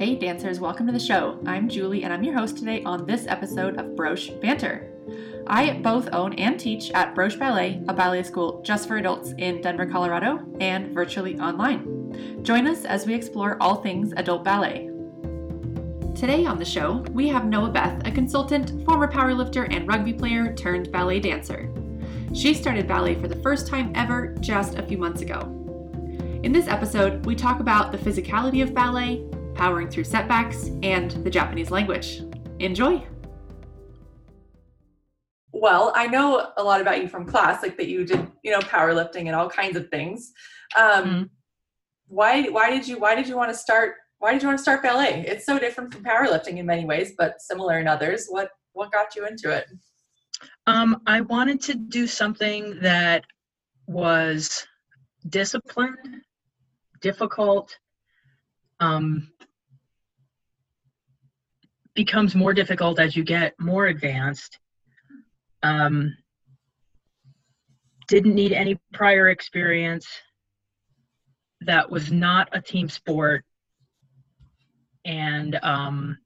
Hey, dancers, welcome to the show. I'm Julie, and I'm your host today on this episode of Broche Banter. I both own and teach at Broche Ballet, a ballet school just for adults in Denver, Colorado, and virtually online. Join us as we explore all things adult ballet. Today on the show, we have Noah Beth, a consultant, former powerlifter, and rugby player turned ballet dancer. She started ballet for the first time ever just a few months ago. In this episode, we talk about the physicality of ballet, powering through setbacks, and the Japanese language. Enjoy! Well, I know a lot about you from class, like that you did, you know, powerlifting and all kinds of things. Um, mm-hmm. Why, why did you, why did you want to start? Why did you want to start ballet? It's so different from powerlifting in many ways, but similar in others. What, what got you into it? Um, I wanted to do something that was disciplined, difficult, um, becomes more difficult as you get more advanced. Um, didn't need any prior experience. That was not a team sport. And um,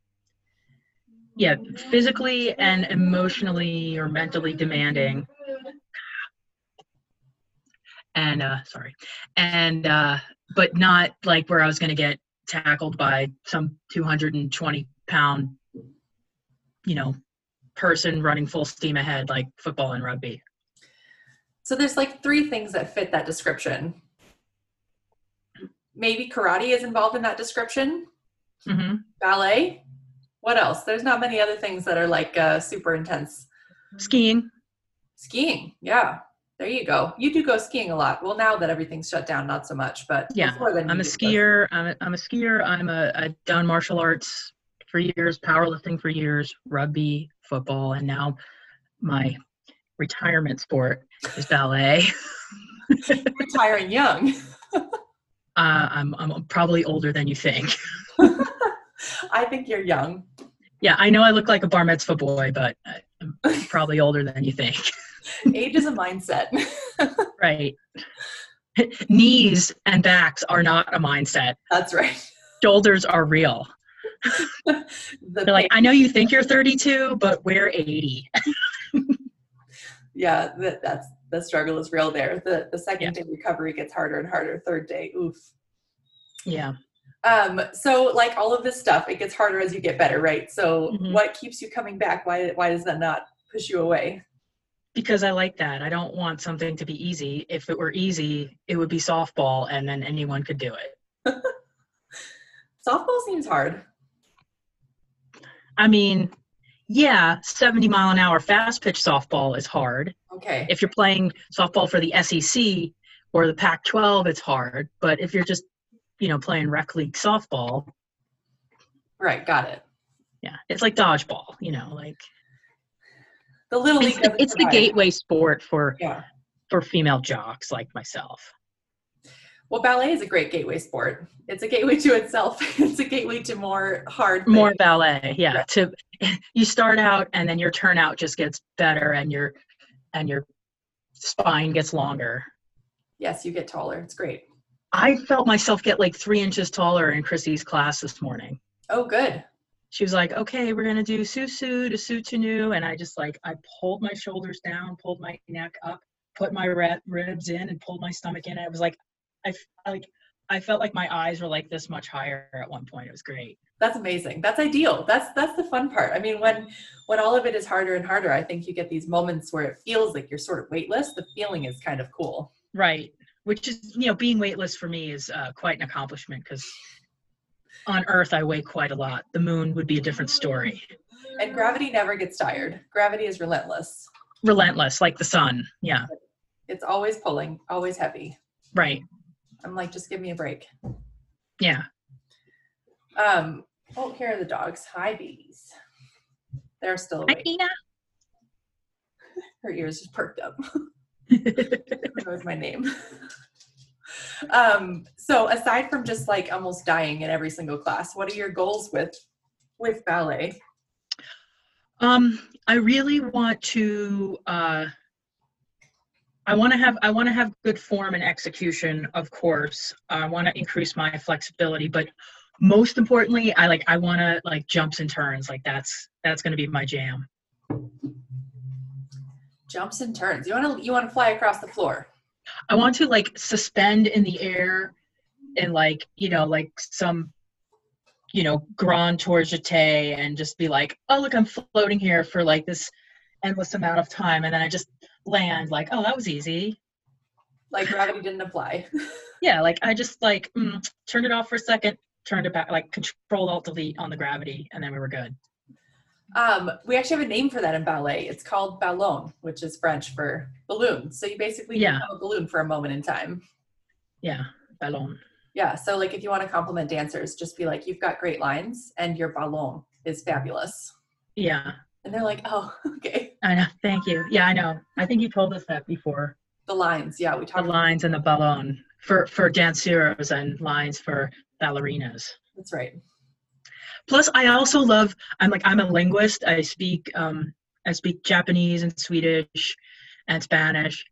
yeah, physically and emotionally or mentally demanding. And uh, sorry, and uh, but not like where I was going to get tackled by some 220 pound, you know, person running full steam ahead like football and rugby. So there's like three things that fit that description. Maybe karate is involved in that description. Mm-hmm. Ballet. What else? There's not many other things that are like uh, super intense. Skiing. Skiing. Yeah. There you go. You do go skiing a lot. Well, now that everything's shut down, not so much. But yeah, I'm a skier. I'm a, I'm a skier. I'm a, a done martial arts for years, powerlifting for years, rugby, football, and now my retirement sport is ballet. Retiring young. uh, I'm I'm probably older than you think. I think you're young. Yeah, I know I look like a bar mitzvah boy, but I'm probably older than you think. Age is a mindset. right. Knees and backs are not a mindset. That's right. Shoulders are real. the They're like, I know you think you're 32, but we're 80. yeah, that, that's the struggle is real there. The the second yeah. day recovery gets harder and harder. Third day, oof. Yeah. Um, so like all of this stuff, it gets harder as you get better, right? So mm-hmm. what keeps you coming back? Why why does that not push you away? Because I like that. I don't want something to be easy. If it were easy, it would be softball and then anyone could do it. softball seems hard. I mean, yeah, 70 mile an hour fast pitch softball is hard. Okay. If you're playing softball for the SEC or the Pac 12, it's hard. But if you're just, you know, playing rec league softball. Right, got it. Yeah, it's like dodgeball, you know, like the little league. It's, it's the gateway sport for yeah. for female jocks like myself. Well, ballet is a great gateway sport. It's a gateway to itself. it's a gateway to more hard. Things. More ballet, yeah. Right. To you start out and then your turnout just gets better and your and your spine gets longer. Yes, you get taller. It's great. I felt myself get like three inches taller in Chrissy's class this morning. Oh, good she was like, okay, we're gonna do susu to soutenu, and I just like I pulled my shoulders down, pulled my neck up, put my ribs in, and pulled my stomach in. And it was like, I like I felt like my eyes were like this much higher at one point. It was great. That's amazing. That's ideal. That's that's the fun part. I mean, when when all of it is harder and harder, I think you get these moments where it feels like you're sort of weightless. The feeling is kind of cool. Right. Which is, you know, being weightless for me is uh, quite an accomplishment because on Earth, I weigh quite a lot. The moon would be a different story. And gravity never gets tired. Gravity is relentless. Relentless, like the sun. Yeah. It's always pulling, always heavy. Right. I'm like, just give me a break. Yeah. Um. Oh, here are the dogs. Hi, babies. They're still awake. Hi, Tina. Her ears just perked up. that was my name um, so aside from just like almost dying in every single class, what are your goals with with ballet? Um, I really want to uh, I want to have I want to have good form and execution, of course. I want to increase my flexibility, but most importantly, I like I want to like jumps and turns. Like that's that's going to be my jam. Jumps and turns. You want to you want to fly across the floor. I want to like suspend in the air and like, you know, like some you know, grand tour jeté and just be like, oh look, I'm floating here for like this endless amount of time and then I just land like, oh, that was easy. Like gravity didn't apply. yeah, like I just like mm, turned it off for a second, turned it back, like control alt delete on the gravity, and then we were good. Um, we actually have a name for that in ballet. It's called ballon, which is French for balloon. So you basically Yeah. a balloon for a moment in time. Yeah, ballon. Yeah. So like if you want to compliment dancers, just be like, you've got great lines and your ballon is fabulous. Yeah, And they're like, oh, okay. I know. Thank you. Yeah, I know. I think you told us that before. The lines. Yeah. We talked. The lines and the ballon for for danseuses and lines for ballerinas. That's right. Plus, I also love. I'm like I'm a linguist. I speak um I speak Japanese and Swedish and Spanish,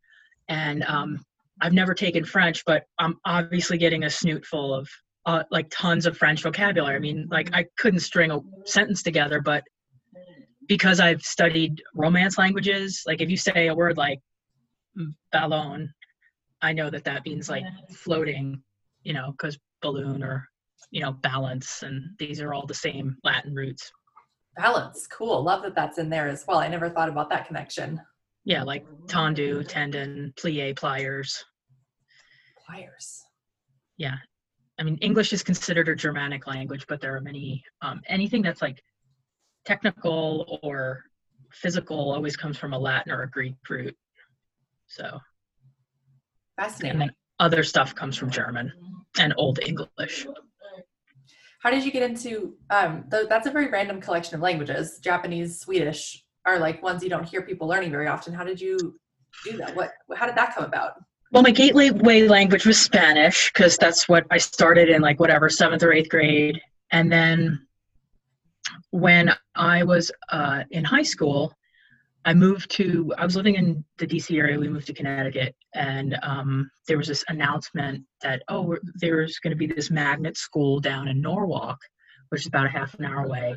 and um I've never taken French, but I'm obviously getting a snoot full of uh, like tons of French vocabulary. I mean, like I couldn't string a sentence together, but because I've studied Romance languages, like if you say a word like ballon, I know that that means like floating, you know, because balloon or you know balance, and these are all the same Latin roots. Balance. Cool. Love that that's in there as well. I never thought about that connection. Yeah, like tendu, tendon, plie, pliers. Pliers. Yeah, I mean English is considered a Germanic language, but there are many um, anything that's like technical or physical always comes from a Latin or a Greek root. So Fascinating. and then other stuff comes from German and Old English. How did you get into um th- that's a very random collection of languages. Japanese, Swedish are like ones you don't hear people learning very often. How did you do that? What how did that come about? Well, my gateway language was Spanish because that's what I started in, like whatever seventh or eighth grade. And then when I was uh, in high school, I moved to. I was living in the D.C. area. We moved to Connecticut, and um, there was this announcement that oh, there's going to be this magnet school down in Norwalk, which is about a half an hour away,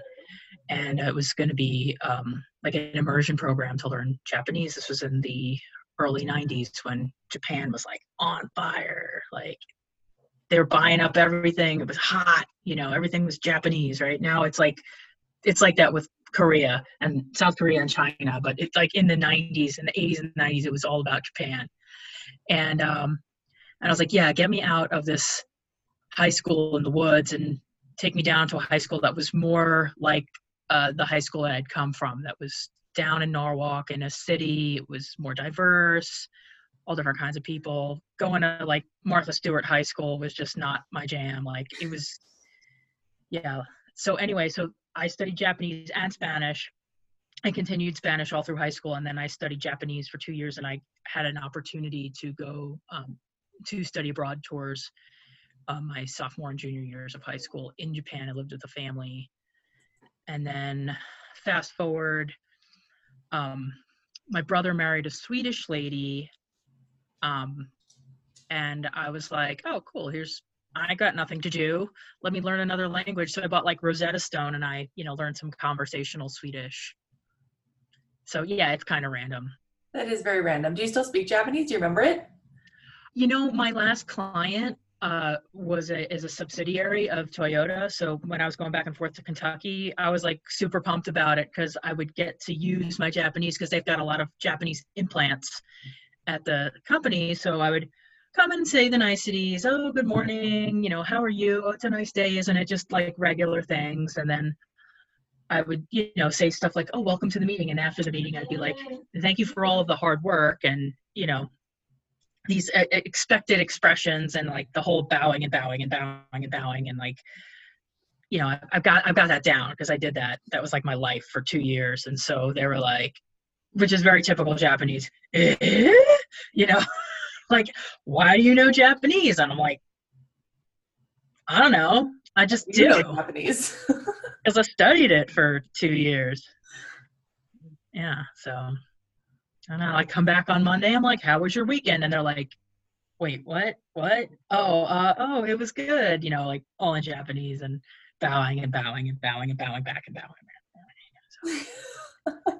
and it was going to be um, like an immersion program to learn Japanese. This was in the early 90s when Japan was like on fire. Like they were buying up everything. It was hot, you know, everything was Japanese. Right now it's like it's like that with Korea and South Korea and China, but it's like in the 90s and the 80s and 90s it was all about Japan. And um and I was like, yeah, get me out of this high school in the woods and take me down to a high school that was more like uh, the high school I'd come from that was down in Norwalk in a city. It was more diverse, all different kinds of people. Going to like Martha Stewart High School was just not my jam. Like it was, yeah. So anyway, so I studied Japanese and Spanish. I continued Spanish all through high school, and then I studied Japanese for two years, and I had an opportunity to go um, to study abroad tours um, my sophomore and junior years of high school in Japan. I lived with a family, and then fast forward um, my brother married a Swedish lady, um, and I was like, "Oh, cool! Here's I got nothing to do. Let me learn another language." So I bought like Rosetta Stone, and I, you know, learned some conversational Swedish. So yeah, it's kind of random. That is very random. Do you still speak Japanese? Do you remember it? You know, my last client uh, was a is a subsidiary of Toyota. So when I was going back and forth to Kentucky, I was like super pumped about it because I would get to use my Japanese because they've got a lot of Japanese implants at the company. So I would come and say the niceties. Oh, good morning. You know, how are you? Oh, it's a nice day, isn't it? Just like regular things, and then. I would, you know, say stuff like, "Oh, welcome to the meeting," and after the meeting, I'd be like, "Thank you for all of the hard work," and you know, these expected expressions and like the whole bowing and bowing and bowing and bowing and like you know i've got i've got that down because i did that that was like my life for two years and so they were like which is very typical japanese eh? you know like why do you know japanese and i'm like i don't know i just You do Japanese. because i studied it for two years yeah so I know. I come back on Monday. I'm like, "How was your weekend?" And they're like, wait, what? What? Oh, uh, oh, it was good. You know, like all in Japanese and bowing and bowing and bowing and bowing back and bowing.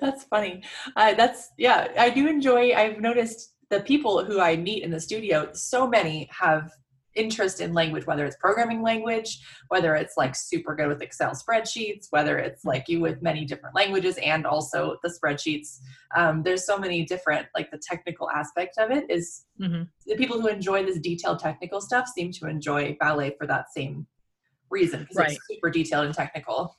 that's funny. Uh, that's yeah. I do enjoy. I've noticed the people who I meet in the studio. So many have interest in language, whether it's programming language, whether it's like super good with Excel spreadsheets, whether it's like you with many different languages and also the spreadsheets. Um, there's so many different, like the technical aspect of it is mm-hmm. the people who enjoy this detailed technical stuff seem to enjoy ballet for that same reason because right. it's super detailed and technical.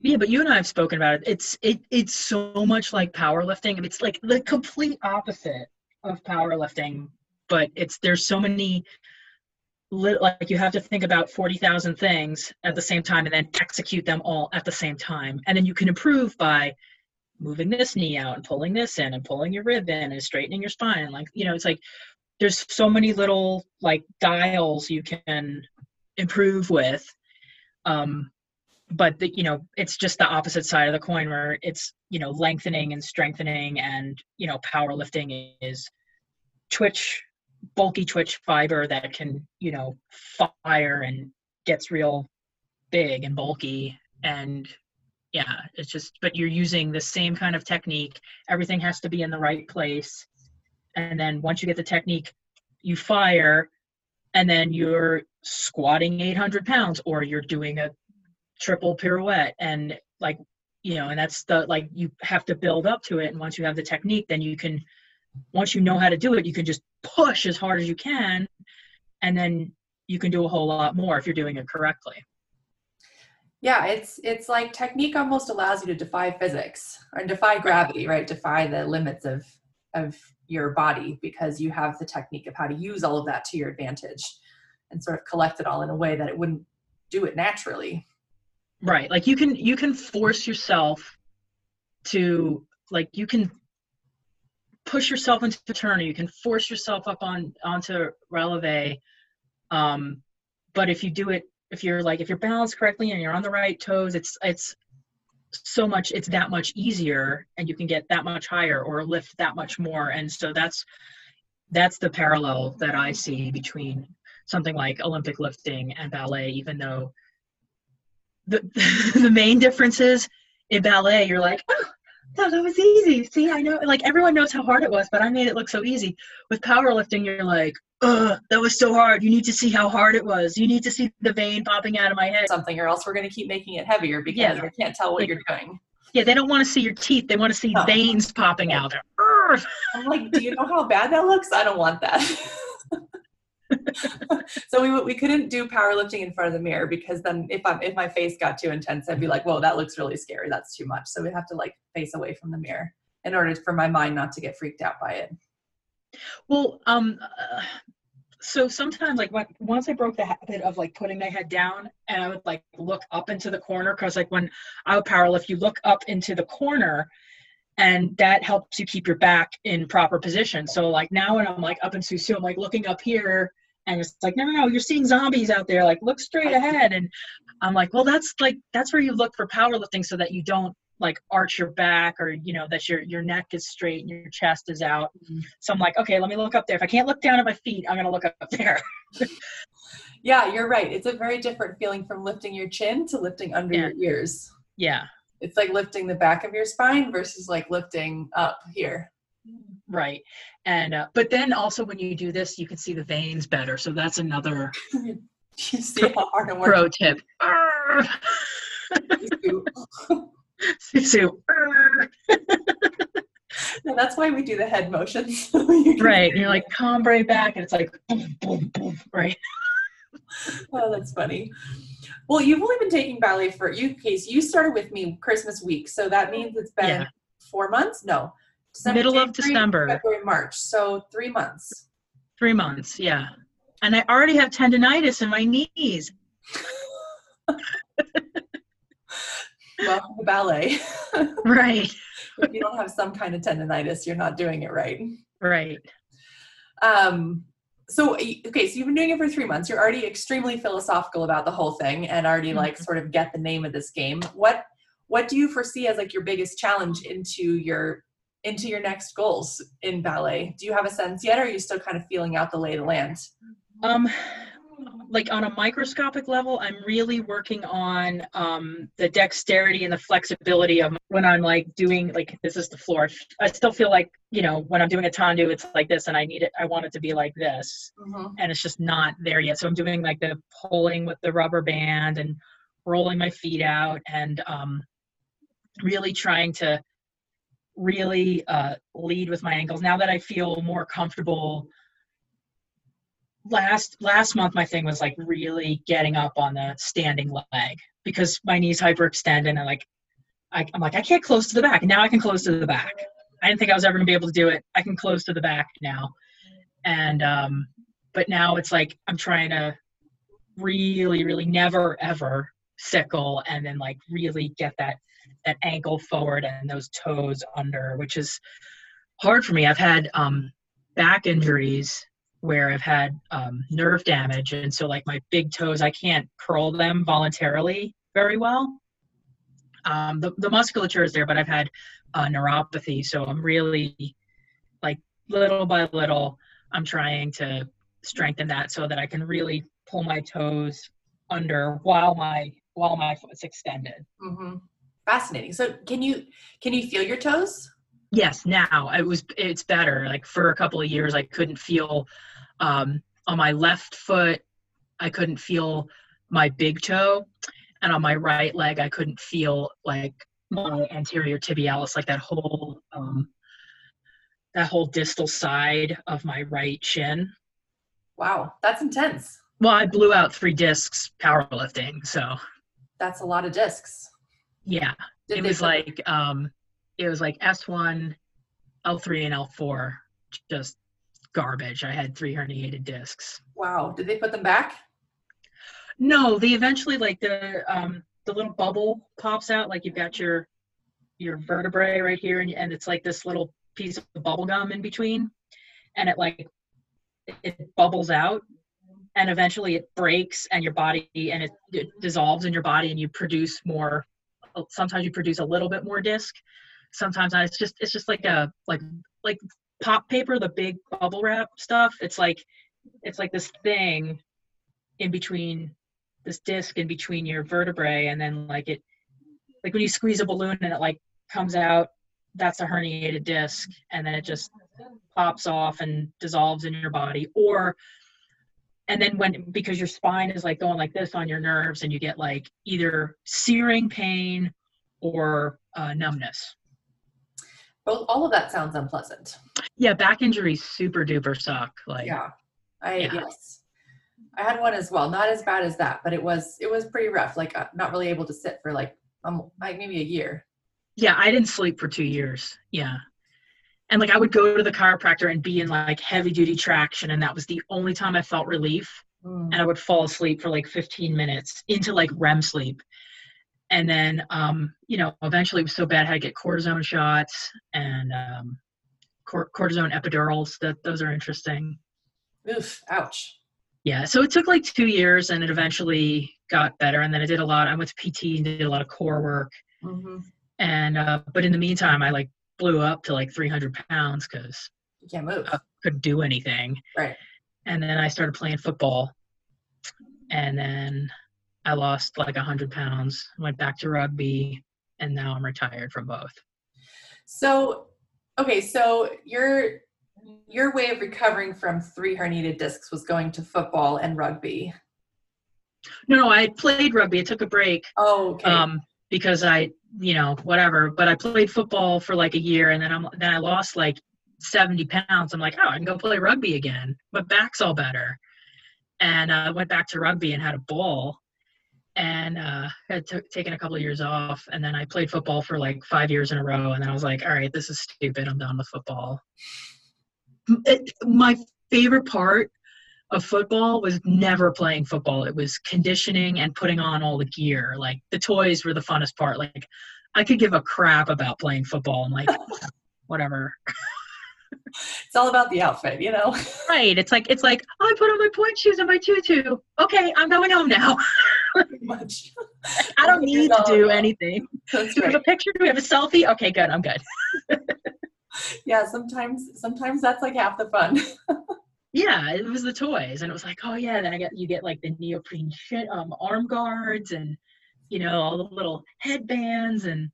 Yeah, but you and I have spoken about it. It's it it's so much like powerlifting. It's like the complete opposite of powerlifting, but it's there's so many like you have to think about 40,000 things at the same time and then execute them all at the same time. And then you can improve by moving this knee out and pulling this in and pulling your rib in and straightening your spine. Like, you know, it's like there's so many little like dials you can improve with. Um, but the, you know, it's just the opposite side of the coin where it's, you know, lengthening and strengthening and, you know, powerlifting is twitch bulky twitch fiber that can you know fire and gets real big and bulky. And yeah it's just but you're using the same kind of technique. Everything has to be in the right place. And then once you get the technique you fire and then you're squatting 800 pounds or you're doing a triple pirouette and like you know and that's the like you have to build up to it and once you have the technique then you can once you know how to do it, you can just push as hard as you can, and then you can do a whole lot more if you're doing it correctly. Yeah, it's it's like technique almost allows you to defy physics or defy gravity, right? Defy the limits of of your body because you have the technique of how to use all of that to your advantage and sort of collect it all in a way that it wouldn't do it naturally. Right. Like you can you can force yourself to like you can push yourself into turn or you can force yourself up on onto releve um, but if you do it if you're like if you're balanced correctly and you're on the right toes it's it's so much it's that much easier and you can get that much higher or lift that much more and so that's that's the parallel that i see between something like olympic lifting and ballet even though the the main difference is in ballet you're like oh, no, that was easy. See, I know, like everyone knows how hard it was, but I made it look so easy. With powerlifting, you're like, ugh, that was so hard. You need to see how hard it was. You need to see the vein popping out of my head. Something, or else we're going to keep making it heavier because yeah. they can't tell what you're doing. Yeah, they don't want to see your teeth. They want to see oh. veins popping out. I'm like, do you know how bad that looks? I don't want that. so we we couldn't do powerlifting in front of the mirror because then if I'm if my face got too intense, I'd be like, whoa, that looks really scary. That's too much. So we have to like face away from the mirror in order for my mind not to get freaked out by it. Well, um, uh, so sometimes like when, once I broke the habit of like putting my head down and I would like look up into the corner because like when I would powerlift, you look up into the corner and that helps you keep your back in proper position. So like now when I'm like up in Susu, I'm like looking up here and it's like no no no you're seeing zombies out there like look straight ahead. And i'm like well that's like that's where you look for powerlifting so that you don't like arch your back or you know that your your neck is straight and your chest is out. Mm-hmm. so i'm like okay let me look up there. If i can't look down at my feet i'm going to look up there. Yeah you're right. It's a very different feeling from lifting your chin to lifting under yeah. your ears. Yeah. It's like lifting the back of your spine versus like lifting up here right. And uh, but then also when you do this you can see the veins better. So that's another you see how hard it pro tip. No, that's why we do the head motions right. you're like cambre back. And it's like boom boom boom right? Oh that's funny. Well you've only been taking ballet for you case you started with me christmas week. So that means it's been yeah. four months? No December, middle January, of December. February, March. So three months. Three months, yeah. And I already have tendonitis in my knees. well, ballet. right. if you don't have some kind of tendonitis, you're not doing it right. Right. Um, so okay so you've been doing it for three months you're already extremely philosophical about the whole thing and already mm-hmm. like sort of get the name of this game what what do you foresee as like your biggest challenge into your into your next goals in ballet? Do you have a sense yet, or are you still kind of feeling out the lay of the land? Um, like on a microscopic level, I'm really working on um, the dexterity and the flexibility of when I'm like doing like this is the floor. I still feel like you know when I'm doing a tendu, it's like this, and I need it. I want it to be like this, Mm-hmm. and it's just not there yet. So I'm doing like the pulling with the rubber band and rolling my feet out, and um, really trying to really uh, lead with my ankles. Now that I feel more comfortable last last month my thing was like really getting up on the standing leg because my knees hyperextend and I like I, I'm like I can't close to the back. Now I can close to the back. I didn't think I was ever gonna be able to do it. I can close to the back now, and um, but now it's like I'm trying to really, really never ever sickle and then like really get that that ankle forward and those toes under, which is hard for me. I've had um, back injuries where I've had um, nerve damage, and so like my big toes, I can't curl them voluntarily very well. Um, the the musculature is there, but I've had uh, neuropathy, so I'm really like little by little, I'm trying to strengthen that so that I can really pull my toes under while my while my foot's extended. Mm-hmm. Fascinating. So, can you can you feel your toes? Yes, now it was it's better. Like for a couple of years, I couldn't feel um, on my left foot. I couldn't feel my big toe, and on my right leg, I couldn't feel like my anterior tibialis, like that whole um, that whole distal side of my right shin. Wow, that's intense. Well, I blew out three discs powerlifting, so That's a lot of discs. Yeah, Did it was put- like um, it was like S1, L3, and L4, just garbage. I had three herniated discs. wow. Did they put them back? No, they eventually like the um the little bubble pops out, like you've got your your vertebrae right here, and, and it's like this little piece of bubble gum in between, and it like it bubbles out, and eventually it breaks, and your body and it, it dissolves in your body, and you produce more. Sometimes you produce a little bit more disc. Sometimes it's just it's just like a like like pop paper, the big bubble wrap stuff. It's like it's like this thing in between this disc in between your vertebrae and then like it like when you squeeze a balloon and it like comes out that's a herniated disc and then it just pops off and dissolves in your body or and then when because your spine is like going like this on your nerves and you get like either searing pain or uh, numbness Both. All of that sounds unpleasant. yeah back injuries super duper suck like yeah. I yeah. yes. I had one as well. Not as bad as that, but it was it was pretty rough. Like uh, not really able to sit for like um like maybe a year. Yeah, I didn't sleep for two years. Yeah. And like I would go to the chiropractor and be in like heavy duty traction, and that was the only time I felt relief. Mm. And I would fall asleep for like 15 minutes into like REM sleep. And then, um, you know, eventually it was so bad I had to get cortisone shots and um, cor- cortisone epidurals. That those are interesting. Oof! Ouch. Yeah. So it took like two years, and it eventually got better. And then I did a lot. I went to PT and did a lot of core work. hmm and uh, but in the meantime i like blew up to like 300 pounds because You can't move. Uh, couldn't do anything Right. and then i started playing football and then i lost like 100 pounds went back to rugby and now i'm retired from both So, okay, so your your way of recovering from three herniated discs was going to football and rugby. no no i played rugby i took a break Oh, okay. um, because i you know whatever but i played football for like a year and then i'm then i lost like 70 pounds. I'm like oh i can go play rugby again my back's all better. And uh, i went back to rugby and had a ball and uh, had t- taken a couple of years off. And then i played football for like five years in a row. And then i was like all right this is stupid. I'm done with football. It, my favorite part of football was never playing football. It was conditioning and putting on all the gear. Like the toys were the funnest part. Like I could give a crap about playing football. I'm like, whatever. it's all about the outfit, you know. Right. It's like it's like oh, I put on my pointe shoes and my tutu. Okay, I'm going home now. Much. I don't need to do anything. That's Do we have a picture? Do we have a selfie? Okay, good. I'm good. yeah, sometimes sometimes that's like half the fun. Yeah, it was the toys, and it was like, oh yeah, then I get you get like the neoprene shit, um, arm guards, and you know all the little headbands, and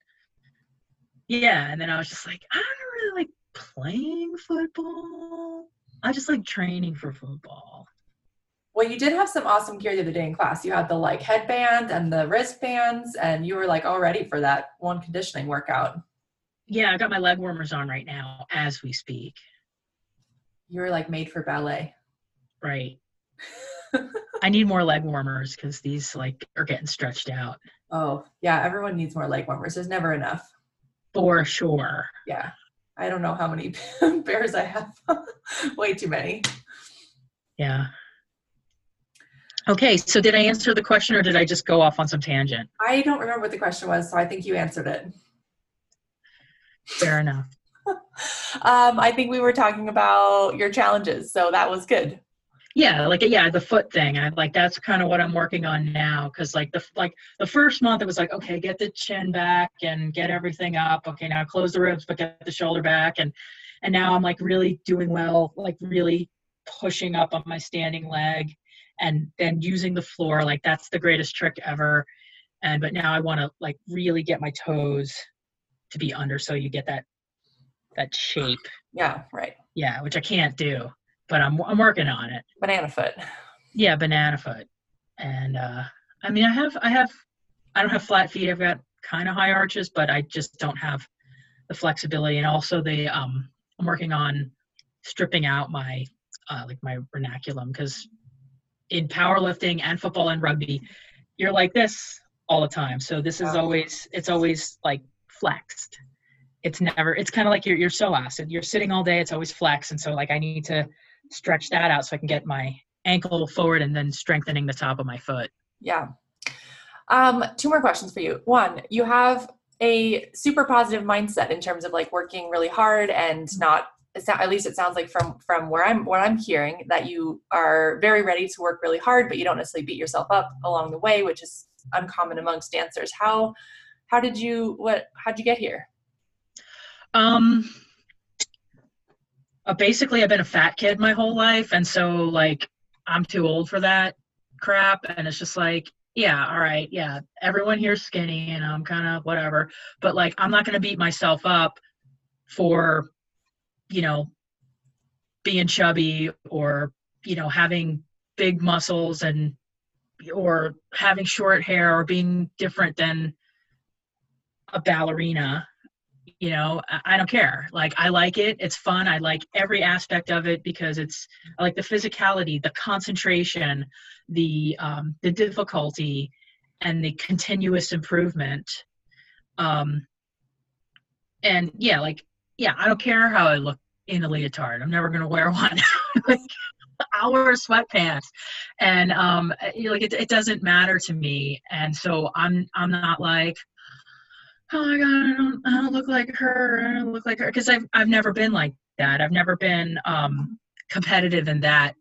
yeah, and then I was just like, I don't really like playing football. I just like training for football. Well, you did have some awesome gear the other day in class. You had the like headband and the wristbands, and you were like all ready for that one conditioning workout. Yeah, I got my leg warmers on right now as we speak. You're like made for ballet. Right. I need more leg warmers because these like are getting stretched out. Oh, yeah, everyone needs more leg warmers. There's never enough. For sure. Yeah. I don't know how many bears I have. Way too many. Yeah. Okay, so did I answer the question or did I just go off on some tangent? I don't remember what the question was, so I think you answered it. Fair enough. Um, I think we were talking about your challenges, so that was good. Yeah, like yeah, the foot thing. I like that's kind of what I'm working on now because like the like the first month it was like okay, get the chin back and get everything up. Okay, now close the ribs but get the shoulder back and and now I'm like really doing well, like really pushing up on my standing leg and then using the floor like that's the greatest trick ever and but now i want to like really get my toes to be under so you get that that shape. Yeah right. Yeah which i can't do but i'm i'm working on it. Banana foot. Yeah banana foot. And uh i mean i have i have i don't have flat feet. I've got kind of high arches but i just don't have the flexibility. And also the um i'm working on stripping out my uh, like my vernaculum because in powerlifting and football and rugby, you're like this all the time. So this is always it's always like flexed. It's never it's kind of like you're you're so acid. You're sitting all day, it's always flex And so like I need to stretch that out so I can get my ankle forward and then strengthening the top of my foot. Yeah. Um, two more questions for you. One, you have a super positive mindset in terms of like working really hard and not at least it sounds like from from where I'm what I'm hearing that you are very ready to work really hard, but you don't necessarily beat yourself up along the way, which is uncommon amongst dancers. How how did you what how'd you get here? Um uh, basically I've been a fat kid my whole life and so like I'm too old for that crap and it's just like yeah all right yeah everyone here's skinny and I'm kind of whatever but like I'm not going to beat myself up for you know, being chubby or, you know, having big muscles and or having short hair or being different than a ballerina you know i don't care like i like it it's fun i like every aspect of it because it's I like the physicality the concentration the um the difficulty and the continuous improvement um and yeah like yeah, I don't care how I look in a leotard. I'm never going to wear one. like, I'll wear sweatpants, and um, like it, it doesn't matter to me. And so I'm I'm not like, oh my god, I don't, I don't look like her. I don't look like her because I've I've never been like that. I've never been um, competitive in that.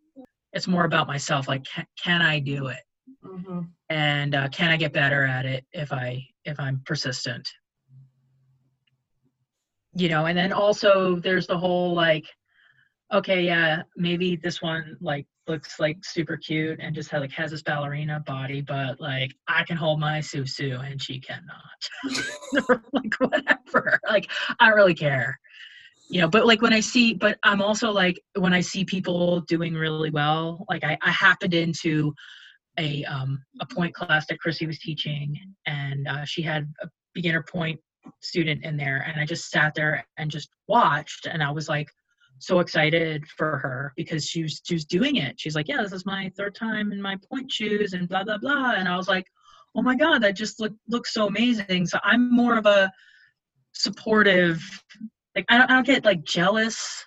It's more about myself. Like, can, can I do it? Mm-hmm. And uh, can I get better at it if I if I'm persistent? you know and then also there's the whole like okay yeah maybe this one like looks like super cute and just has like has this ballerina body but like i can hold my susu and she cannot. Like whatever. Like i don't really care. You know but like when i see but i'm also like when i see people doing really well like i, I happened into a um a pointe class that chrissy was teaching and uh, she had a beginner pointe student in there and I just sat there and just watched and I was like so excited for her because she was she was doing it. She's like, Yeah, this is my third time in my pointe shoes and blah blah blah. And I was like, Oh my god, that just look looks so amazing. So I'm more of a supportive like I don't, I don't get like jealous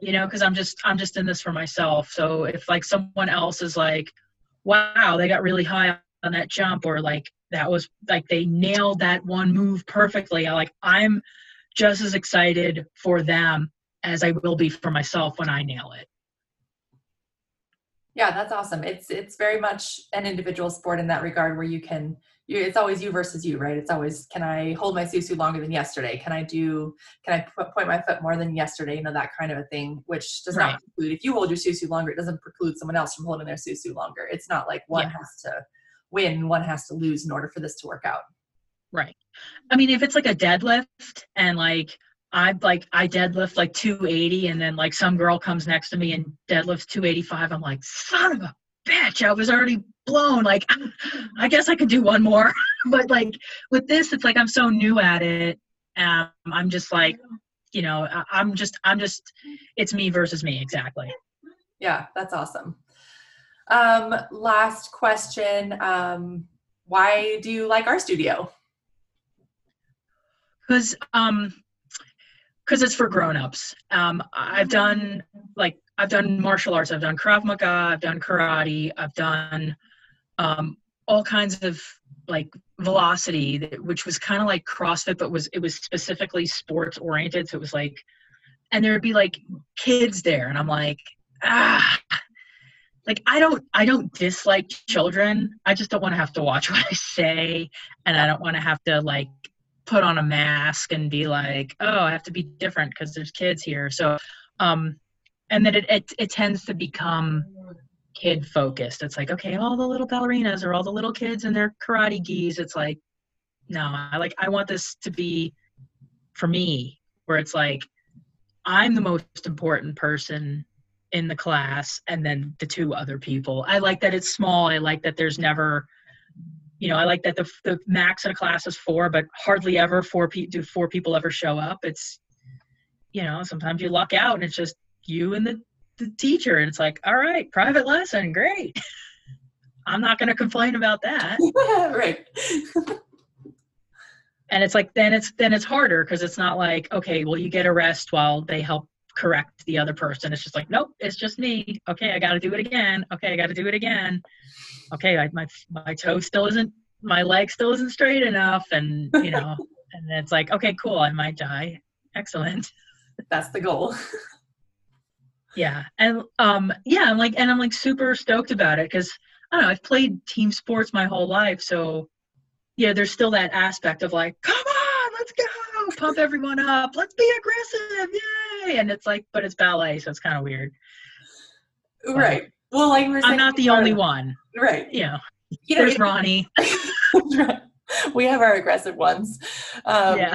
you know because i'm just i'm just in this for myself so if like someone else is like wow they got really high on that jump or like that was like they nailed that one move perfectly. I like I'm just as excited for them as I will be for myself when I nail it. Yeah, that's awesome. It's it's very much an individual sport in that regard where you can you, it's always you versus you, right? It's always can I hold my susu longer than yesterday? Can I do can I point my foot more than yesterday? You know that kind of a thing, which does right. not preclude if you hold your susu longer, it doesn't preclude someone else from holding their susu longer. It's not like one yeah. has to win, one has to lose in order for this to work out. Right. I mean, if it's like a deadlift and like I like I deadlift like 280 and then like some girl comes next to me and deadlifts 285, I'm like, son of a bitch, I was already blown. Like, I guess I could do one more. but like with this, it's like I'm so new at it. Um, I'm just like, you know, I'm just, I'm just, it's me versus me. Exactly. Yeah, that's awesome. Um, last question. Um, why do you like our studio? Because, um, because it's for grown-ups. Um, I've done like I've done martial arts. I've done Krav Maga. I've done karate. I've done um, all kinds of like velocity, which was kind of like CrossFit, but was it was specifically sports oriented. So it was like, and there'd be like kids there, and I'm like, ah, like I don't I don't dislike children. I just don't want to have to watch what I say, and I don't want to have to like put on a mask and be like, oh, I have to be different because there's kids here. So, um, and then it, it, it tends to become kid focused. It's like, okay, all the little ballerinas or all the little kids and their karate gis. It's like, no, I like, I want this to be for me where it's like, I'm the most important person in the class and then the two other people. I like that it's small. I like that there's never, you know, I like that the, the max in a class is four, but hardly ever four pe- do four people ever show up. It's, you know, sometimes you luck out and it's just you and the, the teacher. And it's like, all right, private lesson, great. I'm not going to complain about that. right. and it's like then it's then it's harder because it's not like okay well you get a rest while they help correct the other person. It's just like nope it's just me. Okay i gotta do it again. Okay i gotta do it again. Okay I, my my toe still isn't my leg still isn't straight enough and you know and it's like okay cool i might die. Excellent. That's the goal. Yeah and um yeah i'm like and i'm like super stoked about it because i don't know i've played team sports my whole life so yeah there's still that aspect of like come on let's go pump everyone up let's be aggressive yay and it's like but it's ballet so it's kind of weird right well like we're i'm not the only one right you know, you know there's ronnie we have our aggressive ones um, yeah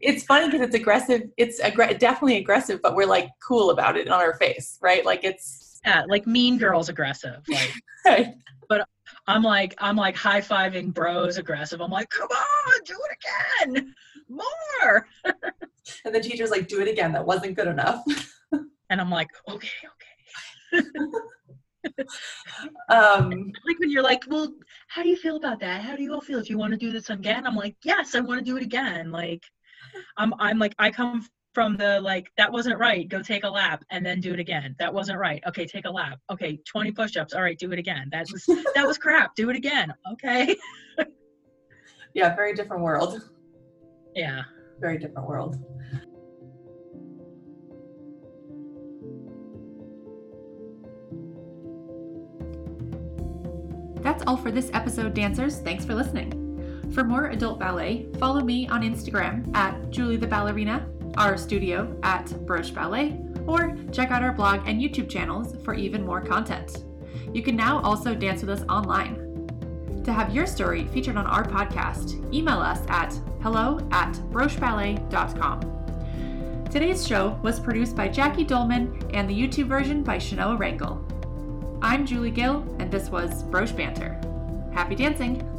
it's funny because it's aggressive. It's aggr- definitely aggressive, but we're like cool about it on our face, right? Like it's yeah, like Mean Girls aggressive. Like, right. But I'm like I'm like high fiving bros aggressive. I'm like, come on, do it again, more. and the teacher's like, do it again. That wasn't good enough. and I'm like, okay, okay. um, like when you're like, well, how do you feel about that? How do you all feel if you want to do this again? I'm like, yes, I want to do it again. Like, I'm I'm like I come from the like that wasn't right go take a lap and then do it again that wasn't right okay take a lap okay 20 push-ups all right do it again that was that was crap do it again okay yeah very different world yeah very different world That's all for this episode, dancers. Thanks for listening. For more adult ballet, follow me on Instagram at Julie the Ballerina, our studio at Broche Ballet, or check out our blog and YouTube channels for even more content. You can now also dance with us online. To have your story featured on our podcast, email us at hello at brocheballet.com. Today's show was produced by Jackie Dolman and the YouTube version by Shanoa Rangel. I'm Julie Gill, and this was Broche Banter. Happy dancing!